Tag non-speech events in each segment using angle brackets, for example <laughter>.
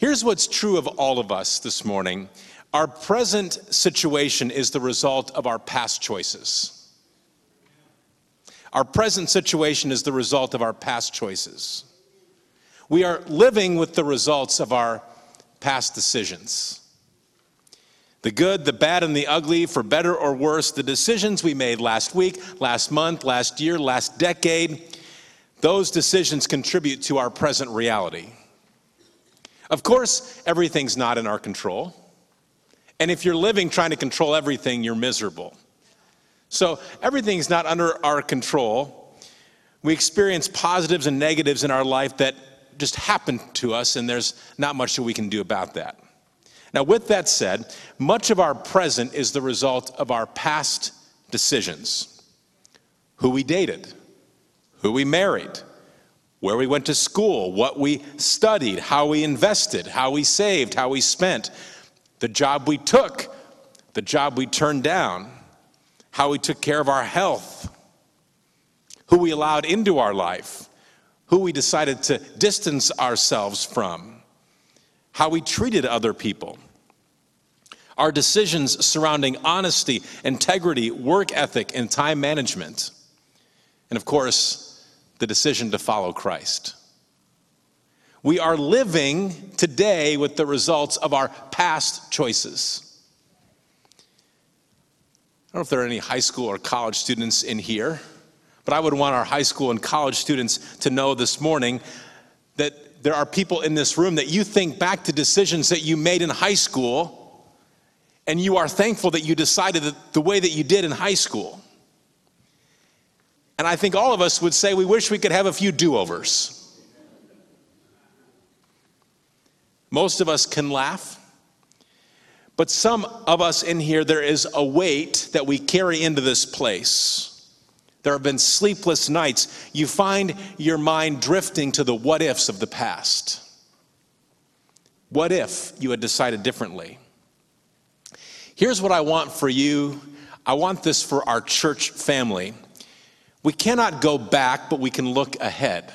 Here's what's true of all of us this morning our present situation is the result of our past choices. Our present situation is the result of our past choices. We are living with the results of our past decisions. The good, the bad, and the ugly, for better or worse, the decisions we made last week, last month, last year, last decade, those decisions contribute to our present reality. Of course, everything's not in our control. And if you're living trying to control everything, you're miserable. So everything's not under our control. We experience positives and negatives in our life that just happen to us, and there's not much that we can do about that. Now, with that said, much of our present is the result of our past decisions who we dated, who we married, where we went to school, what we studied, how we invested, how we saved, how we spent, the job we took, the job we turned down, how we took care of our health, who we allowed into our life, who we decided to distance ourselves from how we treated other people, our decisions surrounding honesty, integrity, work ethic, and time management, and of course, the decision to follow Christ. We are living today with the results of our past choices. I don't know if there are any high school or college students in here, but I would want our high school and college students to know this morning that there are people in this room that you think back to decisions that you made in high school, and you are thankful that you decided the way that you did in high school. And I think all of us would say we wish we could have a few do overs. Most of us can laugh, but some of us in here, there is a weight that we carry into this place. There have been sleepless nights. You find your mind drifting to the what ifs of the past. What if you had decided differently? Here's what I want for you I want this for our church family. We cannot go back, but we can look ahead.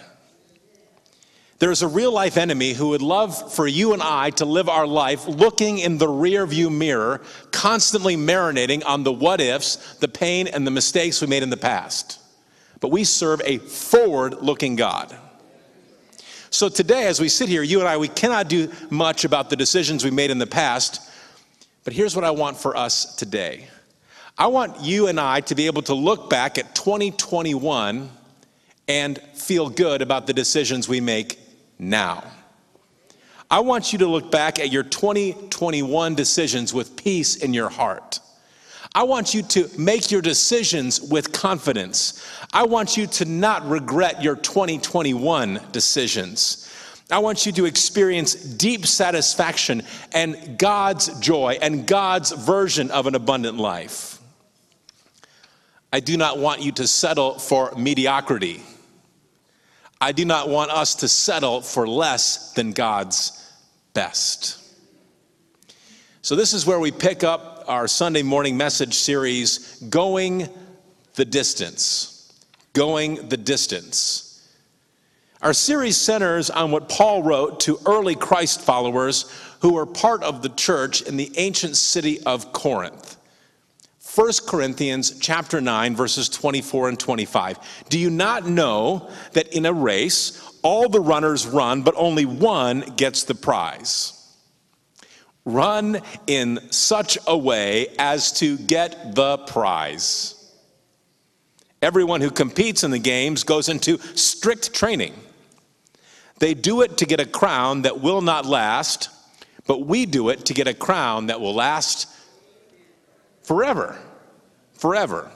There is a real life enemy who would love for you and I to live our life looking in the rear view mirror, constantly marinating on the what ifs, the pain, and the mistakes we made in the past. But we serve a forward looking God. So today, as we sit here, you and I, we cannot do much about the decisions we made in the past. But here's what I want for us today I want you and I to be able to look back at 2021 and feel good about the decisions we make now. I want you to look back at your 2021 decisions with peace in your heart. I want you to make your decisions with confidence. I want you to not regret your 2021 decisions. I want you to experience deep satisfaction and God's joy and God's version of an abundant life. I do not want you to settle for mediocrity. I do not want us to settle for less than God's best. So, this is where we pick up our Sunday morning message series, Going the Distance. Going the Distance. Our series centers on what Paul wrote to early Christ followers who were part of the church in the ancient city of Corinth. 1 Corinthians chapter 9 verses 24 and 25. Do you not know that in a race all the runners run but only one gets the prize? Run in such a way as to get the prize. Everyone who competes in the games goes into strict training. They do it to get a crown that will not last, but we do it to get a crown that will last forever. Forever.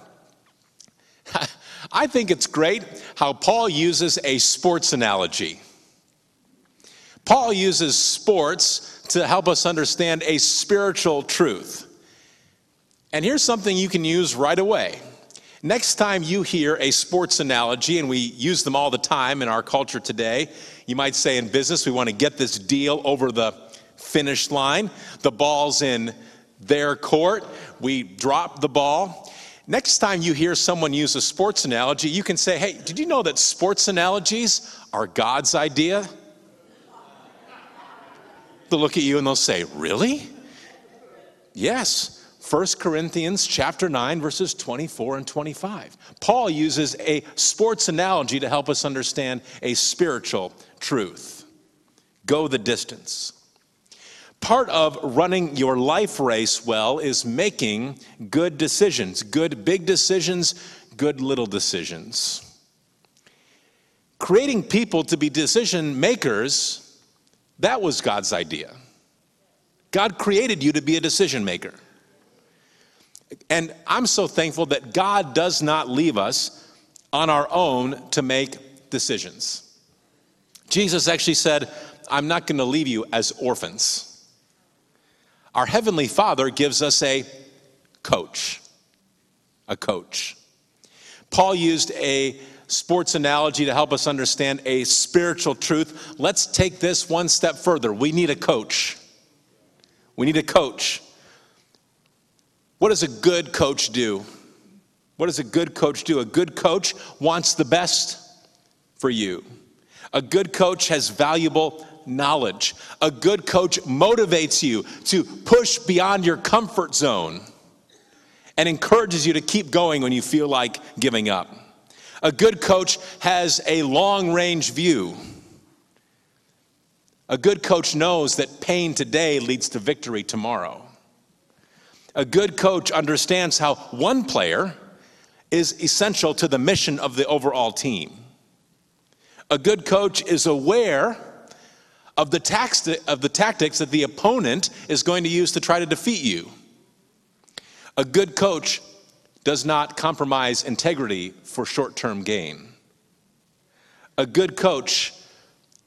<laughs> I think it's great how Paul uses a sports analogy. Paul uses sports to help us understand a spiritual truth. And here's something you can use right away. Next time you hear a sports analogy, and we use them all the time in our culture today, you might say in business, we want to get this deal over the finish line. The ball's in their court. We drop the ball. Next time you hear someone use a sports analogy, you can say, Hey, did you know that sports analogies are God's idea? They'll look at you and they'll say, Really? Yes. 1 Corinthians chapter 9 verses 24 and 25. Paul uses a sports analogy to help us understand a spiritual truth. Go the distance. Part of running your life race well is making good decisions, good big decisions, good little decisions. Creating people to be decision makers, that was God's idea. God created you to be a decision maker. And I'm so thankful that God does not leave us on our own to make decisions. Jesus actually said, I'm not going to leave you as orphans. Our Heavenly Father gives us a coach. A coach. Paul used a sports analogy to help us understand a spiritual truth. Let's take this one step further. We need a coach. We need a coach. What does a good coach do? What does a good coach do? A good coach wants the best for you. A good coach has valuable knowledge. A good coach motivates you to push beyond your comfort zone and encourages you to keep going when you feel like giving up. A good coach has a long range view. A good coach knows that pain today leads to victory tomorrow. A good coach understands how one player is essential to the mission of the overall team. A good coach is aware of the, tax, of the tactics that the opponent is going to use to try to defeat you. A good coach does not compromise integrity for short term gain. A good coach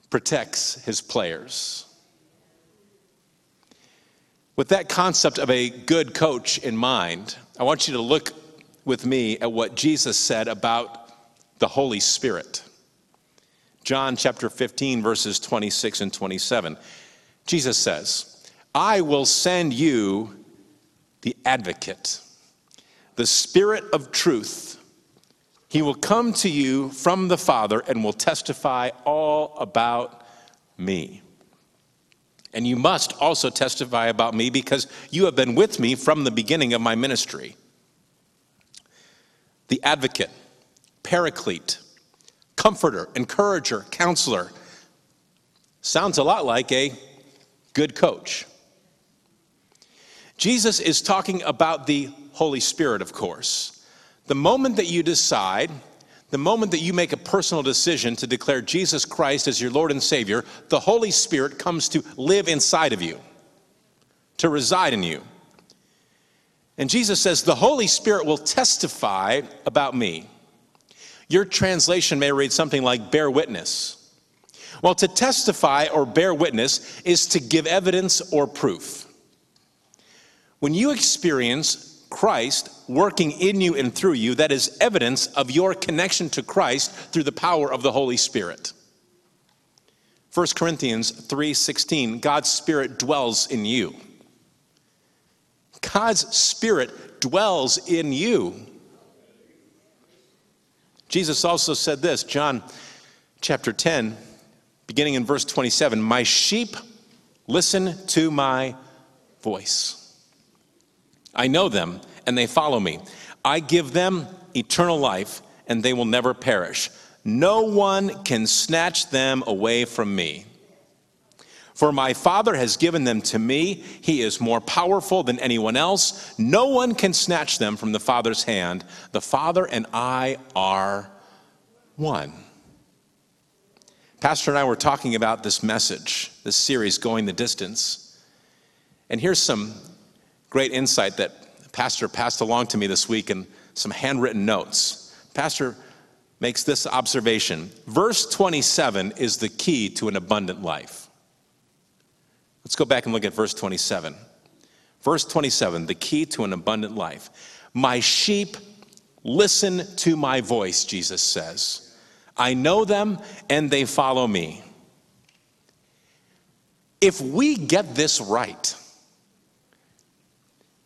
protects his players. With that concept of a good coach in mind, I want you to look with me at what Jesus said about the Holy Spirit. John chapter 15, verses 26 and 27. Jesus says, I will send you the advocate, the Spirit of truth. He will come to you from the Father and will testify all about me. And you must also testify about me because you have been with me from the beginning of my ministry. The advocate, paraclete, comforter, encourager, counselor sounds a lot like a good coach. Jesus is talking about the Holy Spirit, of course. The moment that you decide the moment that you make a personal decision to declare Jesus Christ as your Lord and Savior, the Holy Spirit comes to live inside of you, to reside in you. And Jesus says, The Holy Spirit will testify about me. Your translation may read something like bear witness. Well, to testify or bear witness is to give evidence or proof. When you experience Christ working in you and through you, that is evidence of your connection to Christ through the power of the Holy Spirit. 1 Corinthians 3:16 God's spirit dwells in you. God's spirit dwells in you. Jesus also said this, John chapter 10, beginning in verse 27, "My sheep listen to my voice." I know them, and they follow me. I give them eternal life, and they will never perish. No one can snatch them away from me. For my Father has given them to me. He is more powerful than anyone else. No one can snatch them from the Father's hand. The Father and I are one. Pastor and I were talking about this message, this series, Going the Distance. And here's some great insight that Pastor passed along to me this week in some handwritten notes. Pastor makes this observation Verse 27 is the key to an abundant life. Let's go back and look at verse 27. Verse 27, the key to an abundant life. My sheep listen to my voice, Jesus says. I know them and they follow me. If we get this right,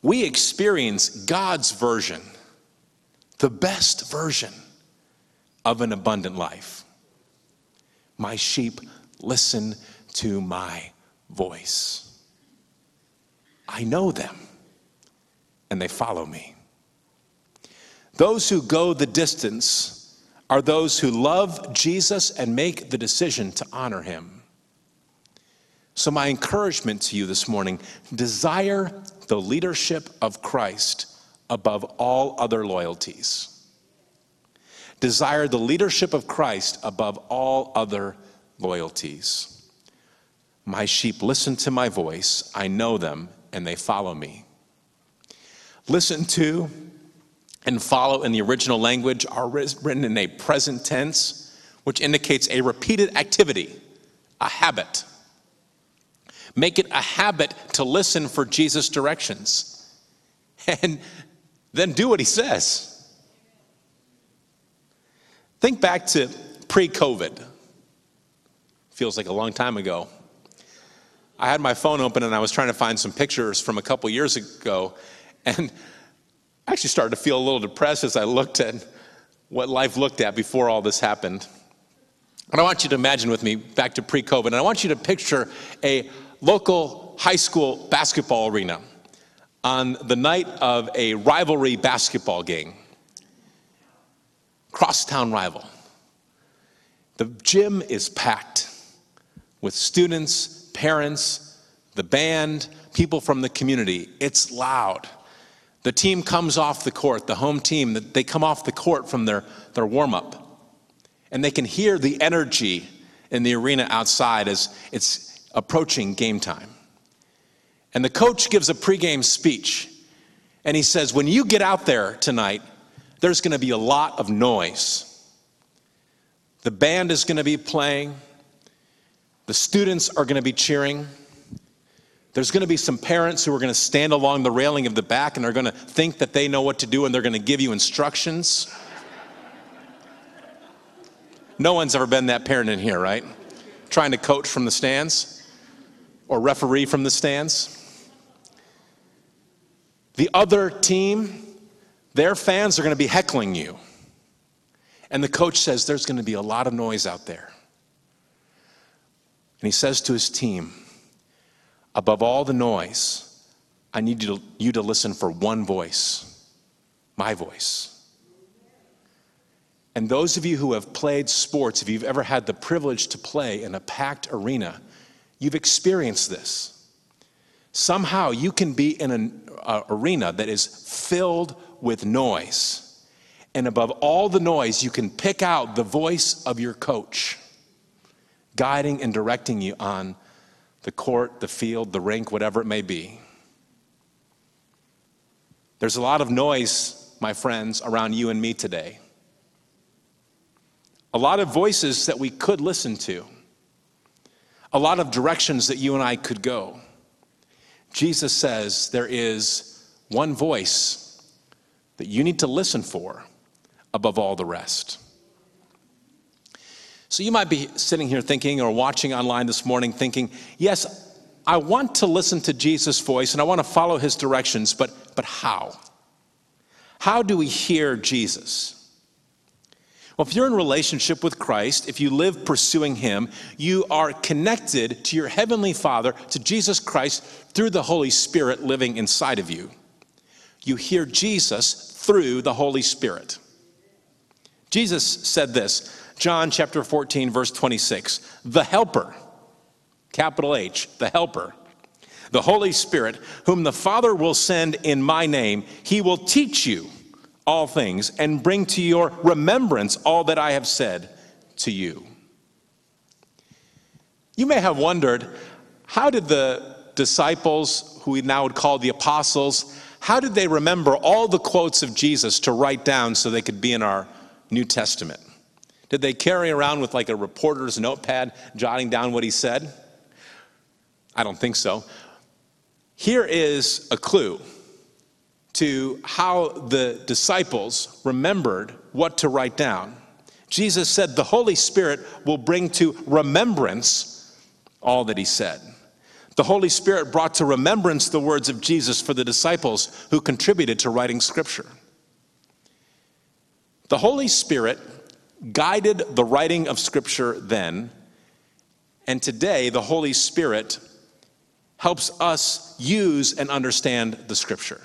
we experience God's version, the best version of an abundant life. My sheep listen to my voice. I know them, and they follow me. Those who go the distance are those who love Jesus and make the decision to honor him. So, my encouragement to you this morning desire the leadership of Christ above all other loyalties. Desire the leadership of Christ above all other loyalties. My sheep listen to my voice, I know them, and they follow me. Listen to and follow in the original language are written in a present tense, which indicates a repeated activity, a habit. Make it a habit to listen for Jesus' directions <laughs> and then do what he says. Think back to pre COVID. Feels like a long time ago. I had my phone open and I was trying to find some pictures from a couple years ago, and I actually started to feel a little depressed as I looked at what life looked at before all this happened. And I want you to imagine with me back to pre COVID, and I want you to picture a local high school basketball arena on the night of a rivalry basketball game crosstown rival. The gym is packed with students, parents, the band, people from the community. It's loud. The team comes off the court, the home team, they come off the court from their, their warm up. And they can hear the energy in the arena outside as it's approaching game time. And the coach gives a pregame speech. And he says, When you get out there tonight, there's going to be a lot of noise. The band is going to be playing, the students are going to be cheering. There's going to be some parents who are going to stand along the railing of the back and are going to think that they know what to do and they're going to give you instructions. No one's ever been that parent in here, right? Trying to coach from the stands or referee from the stands. The other team their fans are going to be heckling you. And the coach says there's going to be a lot of noise out there. And he says to his team, above all the noise, I need you to, you to listen for one voice, my voice. And those of you who have played sports, if you've ever had the privilege to play in a packed arena, you've experienced this. Somehow you can be in an arena that is filled with noise. And above all the noise, you can pick out the voice of your coach, guiding and directing you on the court, the field, the rink, whatever it may be. There's a lot of noise, my friends, around you and me today. A lot of voices that we could listen to, a lot of directions that you and I could go. Jesus says there is one voice that you need to listen for above all the rest. So you might be sitting here thinking or watching online this morning thinking, yes, I want to listen to Jesus' voice and I want to follow his directions, but, but how? How do we hear Jesus? Well, if you're in relationship with Christ, if you live pursuing Him, you are connected to your Heavenly Father, to Jesus Christ, through the Holy Spirit living inside of you. You hear Jesus through the Holy Spirit. Jesus said this, John chapter 14, verse 26 the Helper, capital H, the Helper, the Holy Spirit, whom the Father will send in my name, he will teach you all things and bring to your remembrance all that I have said to you. You may have wondered how did the disciples, who we now would call the apostles, how did they remember all the quotes of Jesus to write down so they could be in our New Testament? Did they carry around with like a reporter's notepad jotting down what he said? I don't think so. Here is a clue to how the disciples remembered what to write down. Jesus said, The Holy Spirit will bring to remembrance all that he said. The Holy Spirit brought to remembrance the words of Jesus for the disciples who contributed to writing Scripture. The Holy Spirit guided the writing of Scripture then, and today the Holy Spirit helps us use and understand the scripture.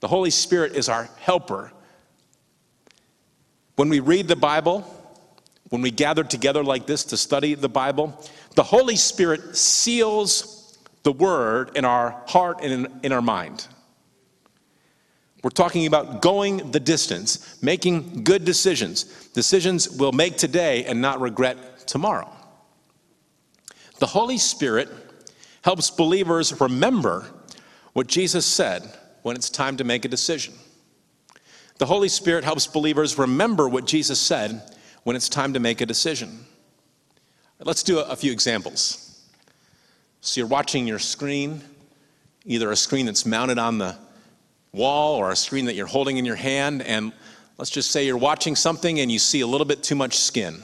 The Holy Spirit is our helper. When we read the Bible, when we gather together like this to study the Bible, the Holy Spirit seals the word in our heart and in, in our mind. We're talking about going the distance, making good decisions, decisions we'll make today and not regret tomorrow. The Holy Spirit helps believers remember what Jesus said when it's time to make a decision. The Holy Spirit helps believers remember what Jesus said when it's time to make a decision. Let's do a, few examples. So you're watching your screen, either a screen that's mounted on the wall or a screen that you're holding in your hand, and let's just say you're watching something and you see a little bit too much skin.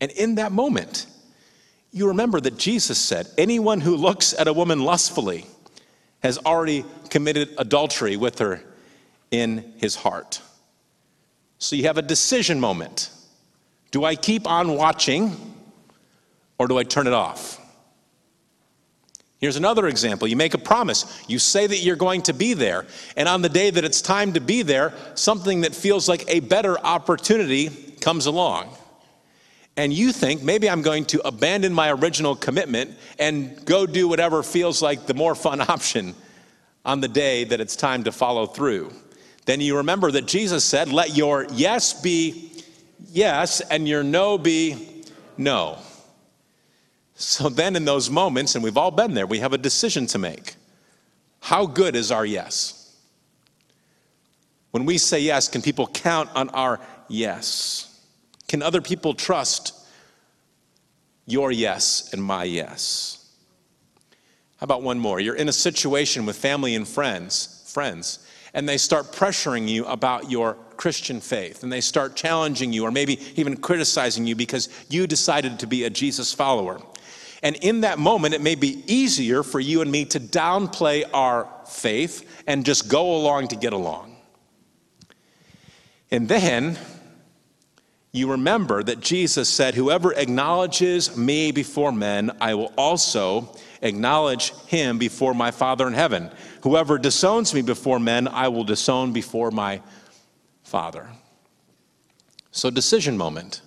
And in that moment, you remember that Jesus said, Anyone who looks at a woman lustfully has already committed adultery with her in his heart. So you have a decision moment. Do I keep on watching or do I turn it off? Here's another example. You make a promise. You say that you're going to be there. And on the day that it's time to be there, something that feels like a better opportunity comes along. And you think, maybe I'm going to abandon my original commitment and go do whatever feels like the more fun <laughs> option on the day that it's time to follow through. Then you remember that Jesus said, Let your yes be yes and your no be no. So then, in those moments, and we've all been there, we have a decision to make. How good is our yes? When we say yes, can people count on our yes? Can other people trust your yes and my yes? How about one more? You're in a situation with family and friends, friends, and they start pressuring you about your Christian faith, and they start challenging you or maybe even criticizing you because you decided to be a Jesus follower. And in that moment, it may be easier for you and me to downplay our faith and just go along to get along. And then you remember that Jesus said, Whoever acknowledges me before men, I will also acknowledge him before my Father in heaven. Whoever disowns me before men, I will disown before my Father. So, decision moment.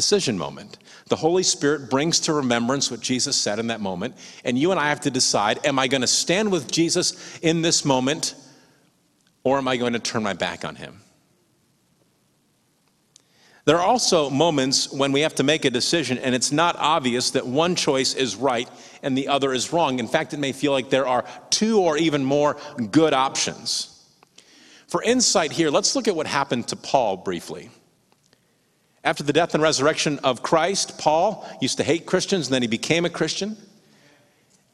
Decision moment. The Holy Spirit brings to remembrance what Jesus said in that moment, and you and I have to decide am I going to stand with Jesus in this moment, or am I going to turn my back on him? There are also moments when we have to make a decision, and it's not obvious that one choice is right and the other is wrong. In fact, it may feel like there are two or even more good options. For insight here, let's look at what happened to Paul briefly. After the death and resurrection of Christ, Paul used to hate Christians and then he became a Christian.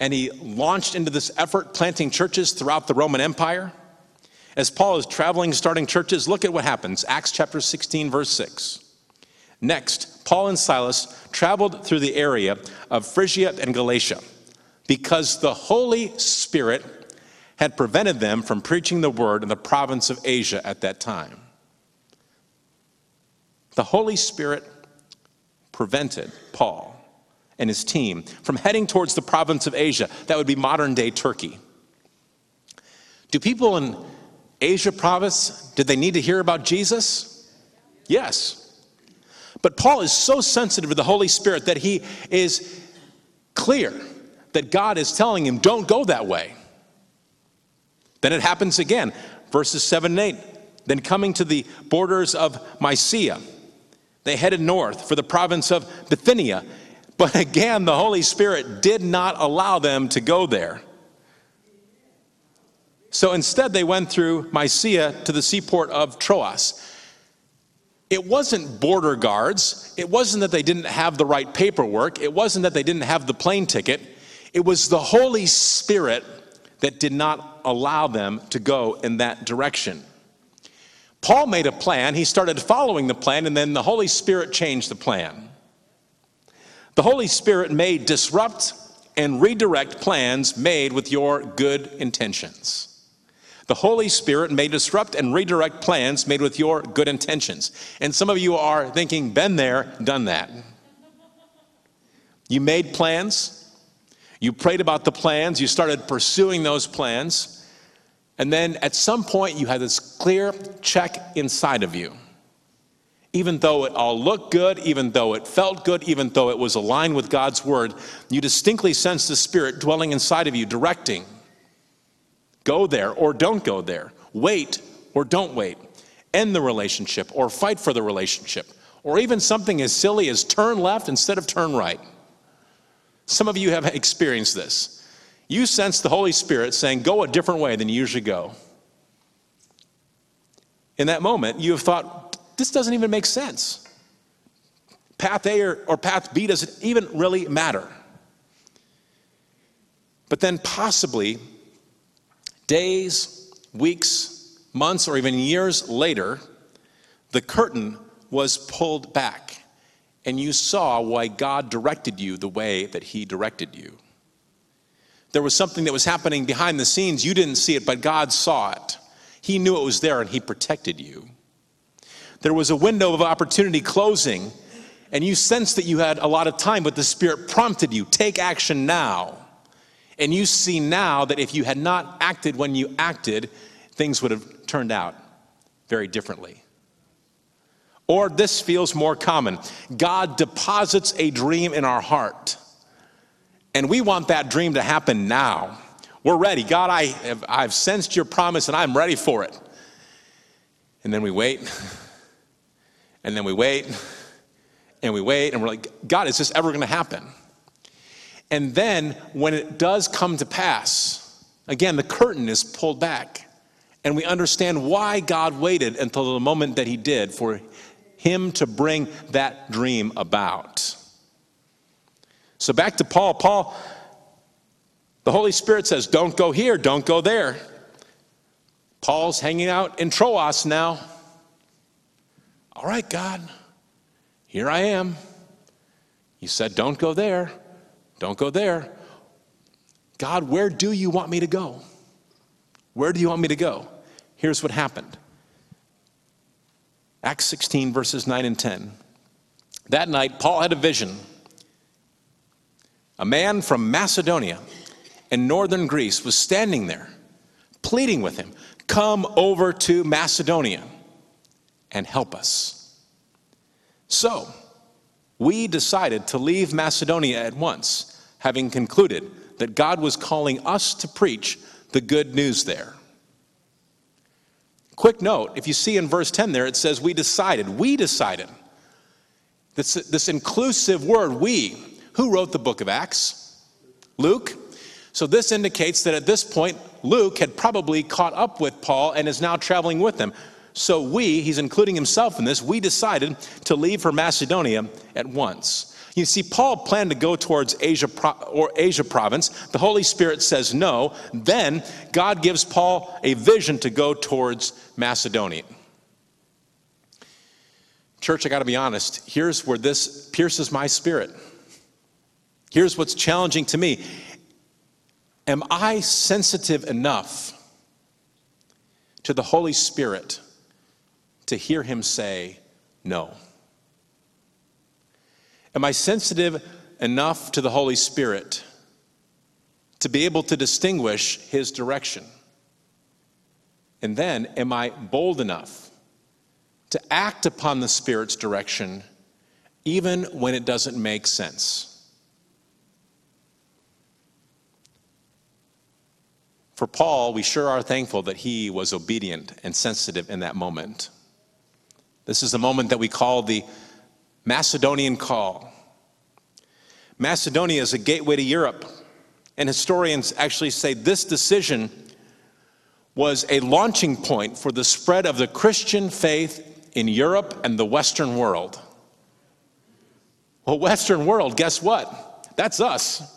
And he launched into this effort planting churches throughout the Roman Empire. As Paul is traveling, starting churches, look at what happens. Acts chapter 16, verse 6. Next, Paul and Silas traveled through the area of Phrygia and Galatia because the Holy Spirit had prevented them from preaching the word in the province of Asia at that time. The Holy Spirit prevented Paul and his team from heading towards the province of Asia. That would be modern day Turkey. Do people in Asia province, did they need to hear about Jesus? Yes. But Paul is so sensitive to the Holy Spirit that he is clear that God is telling him, don't go that way. Then it happens again, verses 7 and 8. Then coming to the borders of Mysia, they headed north for the province of Bithynia. But again, the Holy Spirit did not allow them to go there. So instead, they went through Mysia to the seaport of Troas. It wasn't border guards. It wasn't that they didn't have the right paperwork. It wasn't that they didn't have the plane ticket. It was the Holy Spirit that did not allow them to go in that direction. Paul made a plan, he started following the plan, and then the Holy Spirit changed the plan. The Holy Spirit may disrupt and redirect plans made with your good intentions. The Holy Spirit may disrupt and redirect plans made with your good intentions. And some of you are thinking, been there, done that. You made plans, you prayed about the plans, you started pursuing those plans, and then at some point you had this clear check inside of you. Even though it all looked good, even though it felt good, even though it was aligned with God's word, you distinctly sense the Spirit dwelling inside of you, directing. Go there or don't go there. Wait or don't wait. End the relationship or fight for the relationship. Or even something as silly as turn left instead of turn right. Some of you have experienced this. You sense the Holy Spirit saying, Go a different way than you usually go. In that moment, you have thought, This doesn't even make sense. Path A or, or path B doesn't even really matter. But then, possibly, days, weeks, months, or even years later, the curtain was pulled back and you saw why God directed you the way that He directed you. There was something that was happening behind the scenes. You didn't see it, but God saw it. He knew it was there and He protected you. There was a window of opportunity closing, and you sensed that you had a lot of time, but the Spirit prompted you take action now. And you see now that if you had not acted when you acted, things would have turned out very differently. Or this feels more common God deposits a dream in our heart, and we want that dream to happen now. We're ready. God, I have, I've sensed your promise and I'm ready for it. And then we wait, <laughs> and then we wait, and we wait, and we're like, God, is this ever going to happen? And then when it does come to pass, again, the curtain is pulled back, and we understand why God waited until the moment that He did for him to bring that dream about. So back to Paul. Paul, the Holy Spirit says, Don't go here, don't go there. Paul's hanging out in Troas now. All right, God, here I am. You said, Don't go there, don't go there. God, where do you want me to go? Where do you want me to go? Here's what happened Acts 16, verses 9 and 10. That night, Paul had a vision. A man from Macedonia in northern Greece was standing there, pleading with him, Come over to Macedonia and help us. So, we decided to leave Macedonia at once, having concluded that God was calling us to preach the good news there. Quick note if you see in verse 10 there, it says, We decided. We decided. This, this inclusive word, we. Who wrote the book of Acts? Luke. So this indicates that at this point, Luke had probably caught up with Paul and is now traveling with them. So we, he's including himself in this, we decided to leave for Macedonia at once. You see, Paul planned to go towards Asia or Asia province. The Holy Spirit says no. Then God gives Paul a vision to go towards Macedonia. Church, I got to be honest. Here's where this pierces my spirit. Here's what's challenging to me. Am I sensitive enough to the Holy Spirit to hear him say no? Am I sensitive enough to the Holy Spirit to be able to distinguish His direction? And then, am I bold enough to act upon the Spirit's direction even when it doesn't make sense? For Paul, we sure are thankful that he was obedient and sensitive in that moment. This is the moment that we call the Macedonian call. Macedonia is a gateway to Europe, and historians actually say this decision was a launching point for the spread of the Christian faith in Europe and the Western world. Well, Western world, guess what? That's us.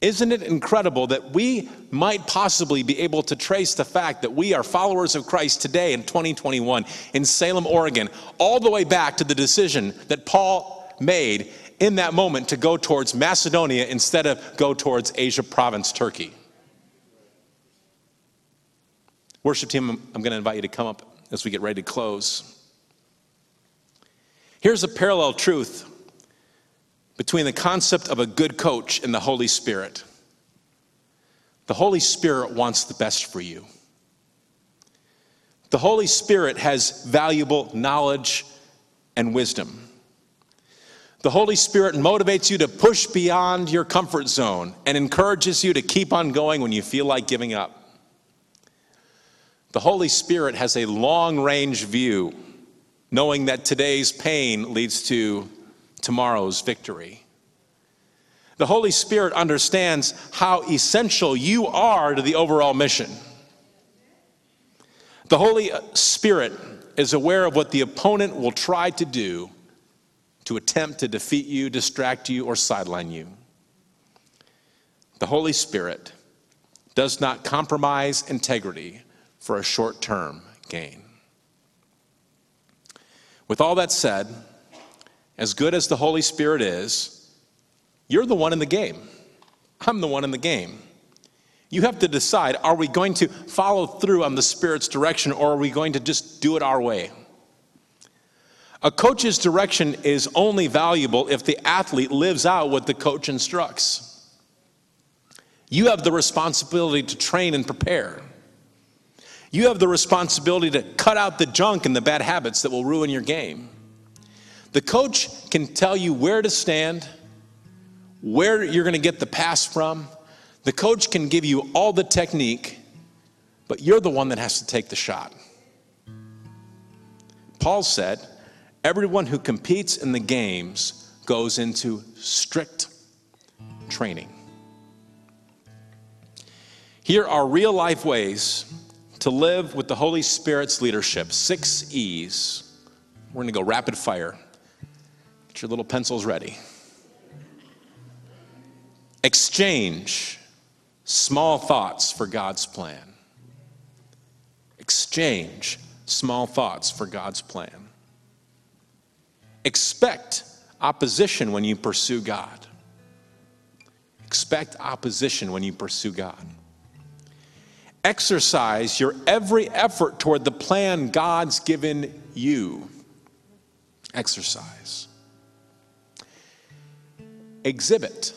Isn't it incredible that we might possibly be able to trace the fact that we are followers of Christ today in 2021 in Salem, Oregon, all the way back to the decision that Paul made in that moment to go towards Macedonia instead of go towards Asia province, Turkey? Worship team, I'm going to invite you to come up as we get ready to close. Here's a parallel truth between the concept of a good coach and the Holy Spirit. The Holy Spirit wants the best for you. The Holy Spirit has valuable knowledge and wisdom. The Holy Spirit motivates you to push beyond your comfort zone and encourages you to keep on going when you feel like giving up. The Holy Spirit has a long range view, knowing that today's pain leads to tomorrow's victory. The Holy Spirit understands how essential you are to the overall mission. The Holy Spirit is aware of what the opponent will try to do to attempt to defeat you, distract you, or sideline you. The Holy Spirit does not compromise integrity for a short term gain. With all that said, as good as the Holy Spirit is, you're the one in the game. I'm the one in the game. You have to decide are we going to follow through on the Spirit's direction or are we going to just do it our way? A coach's direction is only valuable if the athlete lives out what the coach instructs. You have the responsibility to train and prepare. You have the responsibility to cut out the junk and the bad habits that will ruin your game. The coach can tell you where to stand, where you're going to get the pass from. The coach can give you all the technique, but you're the one that has to take the shot. Paul said, Everyone who competes in the games goes into strict training. Here are real life ways to live with the Holy Spirit's leadership. Six E's. We're going to go rapid fire. Get your little pencils ready. Exchange small thoughts for God's plan. Exchange small thoughts for God's plan. Expect opposition when you pursue God. Expect opposition when you pursue God. Exercise your every effort toward the plan God's given you. Exercise. Exhibit.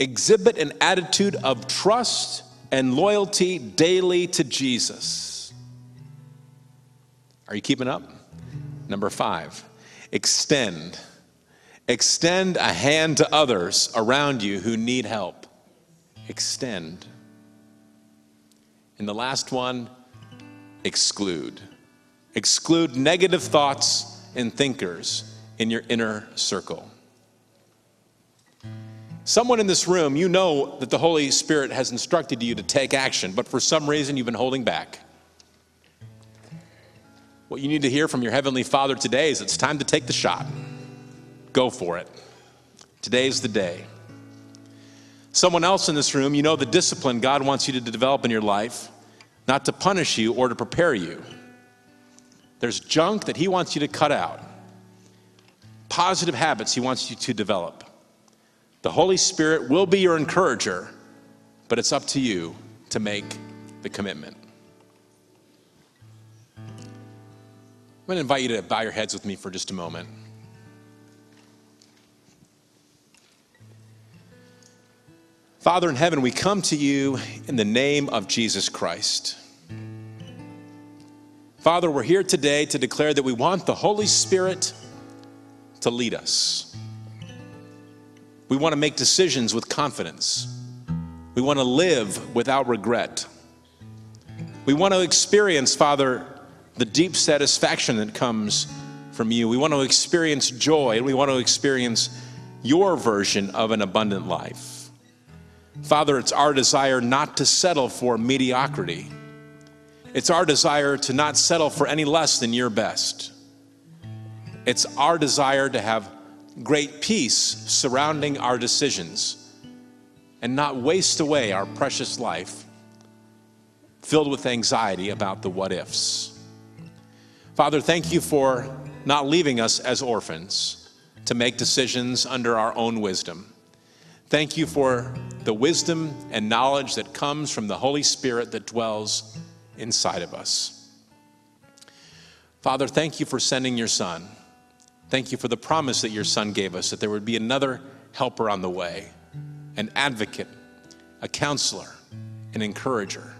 Exhibit an attitude of trust and loyalty daily to Jesus. Are you keeping up? Number five, extend. Extend a hand to others around you who need help. Extend. And the last one, exclude. Exclude negative thoughts and thinkers in your inner circle. Someone in this room, you know that the Holy Spirit has instructed you to take action, but for some reason you've been holding back. What you need to hear from your Heavenly Father today is it's time to take the shot. Go for it. Today's the day. Someone else in this room, you know the discipline God wants you to develop in your life, not to punish you or to prepare you. There's junk that He wants you to cut out, positive habits He wants you to develop. The Holy Spirit will be your encourager, but it's up to you to make the commitment. I'm going to invite you to bow your heads with me for just a moment. Father in heaven, we come to you in the name of Jesus Christ. Father, we're here today to declare that we want the Holy Spirit to lead us. We want to make decisions with confidence. We want to live without regret. We want to experience, Father, the deep satisfaction that comes from you. We want to experience joy and we want to experience your version of an abundant life. Father, it's our desire not to settle for mediocrity. It's our desire to not settle for any less than your best. It's our desire to have great peace surrounding our decisions and not waste away our precious life filled with anxiety about the what ifs. Father, thank you for not leaving us as orphans to make decisions under our own wisdom. Thank you for the wisdom and knowledge that comes from the Holy Spirit that dwells inside of us. Father, thank you for sending your Son Thank you for the promise that your son gave us that there would be another helper on the way, an advocate, a counselor, an encourager.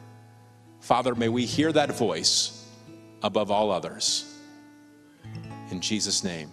Father, may we hear that voice above all others. In Jesus' name.